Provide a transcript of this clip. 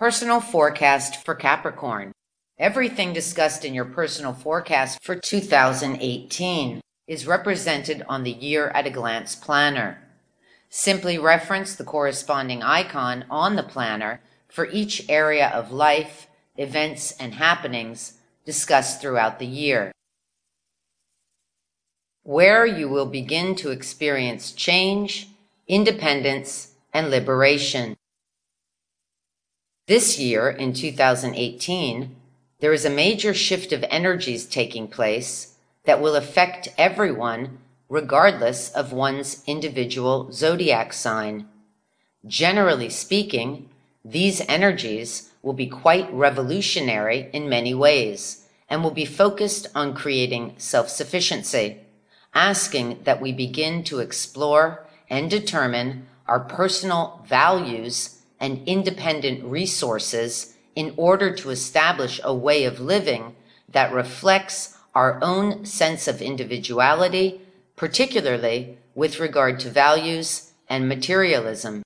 Personal forecast for Capricorn. Everything discussed in your personal forecast for 2018 is represented on the Year at a Glance planner. Simply reference the corresponding icon on the planner for each area of life, events, and happenings discussed throughout the year. Where you will begin to experience change, independence, and liberation. This year, in 2018, there is a major shift of energies taking place that will affect everyone regardless of one's individual zodiac sign. Generally speaking, these energies will be quite revolutionary in many ways and will be focused on creating self-sufficiency, asking that we begin to explore and determine our personal values and independent resources in order to establish a way of living that reflects our own sense of individuality, particularly with regard to values and materialism.